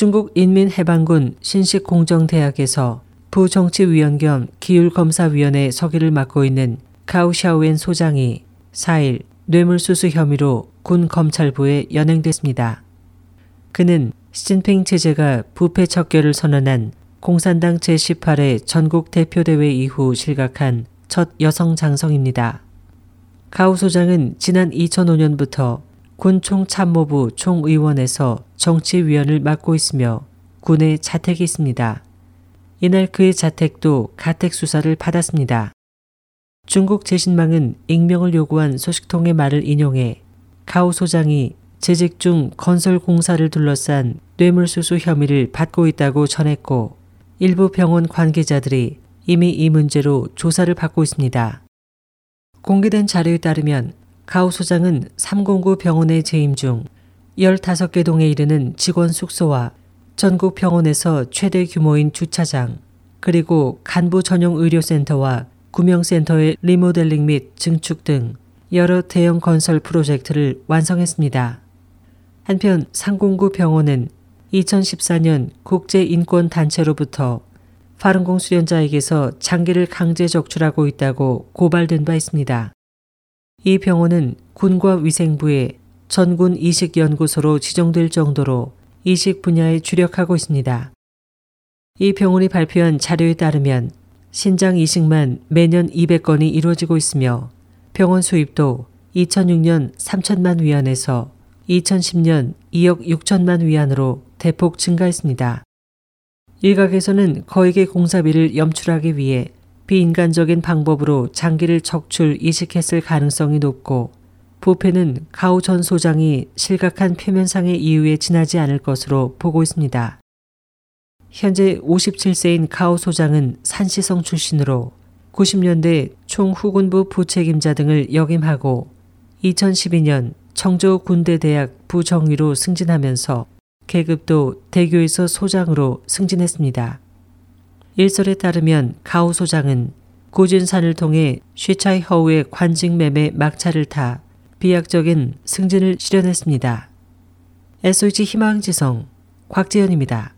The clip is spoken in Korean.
중국 인민해방군 신식공정대학에서 부정치위원 겸 기율검사위원회 서기를 맡고 있는 카우샤오엔 소장이 4일 뇌물수수 혐의로 군 검찰부에 연행됐습니다. 그는 시진핑 체제가 부패 척결을 선언한 공산당 제18회 전국 대표대회 이후 실각한 첫 여성 장성입니다. 가우 소장은 지난 2005년부터 군총 참모부 총의원에서 정치위원을 맡고 있으며 군에 자택이 있습니다. 이날 그의 자택도 가택 수사를 받았습니다. 중국 재신망은 익명을 요구한 소식통의 말을 인용해 가우 소장이 재직 중 건설 공사를 둘러싼 뇌물수수 혐의를 받고 있다고 전했고 일부 병원 관계자들이 이미 이 문제로 조사를 받고 있습니다. 공개된 자료에 따르면 가우 소장은 309 병원에 재임 중 15개 동에 이르는 직원 숙소와 전국 병원에서 최대 규모인 주차장, 그리고 간부 전용 의료센터와 구명센터의 리모델링 및 증축 등 여러 대형 건설 프로젝트를 완성했습니다. 한편 상공구 병원은 2014년 국제인권단체로부터 파룬공 수련자에게서 장기를 강제 적출하고 있다고 고발된 바 있습니다. 이 병원은 군과 위생부의 전군 이식연구소로 지정될 정도로 이식 분야에 주력하고 있습니다. 이 병원이 발표한 자료에 따르면 신장 이식만 매년 200건이 이루어지고 있으며 병원 수입도 2006년 3천만 위안에서 2010년 2억 6천만 위안으로 대폭 증가했습니다. 일각에서는 거액의 공사비를 염출하기 위해 비인간적인 방법으로 장기를 척출 이식했을 가능성이 높고 부패는 가우 전 소장이 실각한 표면상의 이유에 지나지 않을 것으로 보고 있습니다. 현재 57세인 가우 소장은 산시성 출신으로 90년대 총후군부 부책임자 등을 역임하고 2012년 청주 군대대학 부정위로 승진하면서 계급도 대교에서 소장으로 승진했습니다. 일설에 따르면 가우 소장은 고진산을 통해 쉐차이 허우의 관직 매매 막차를 타 비약적인 승진을 실현했습니다. SOH 희망지성 곽재현입니다.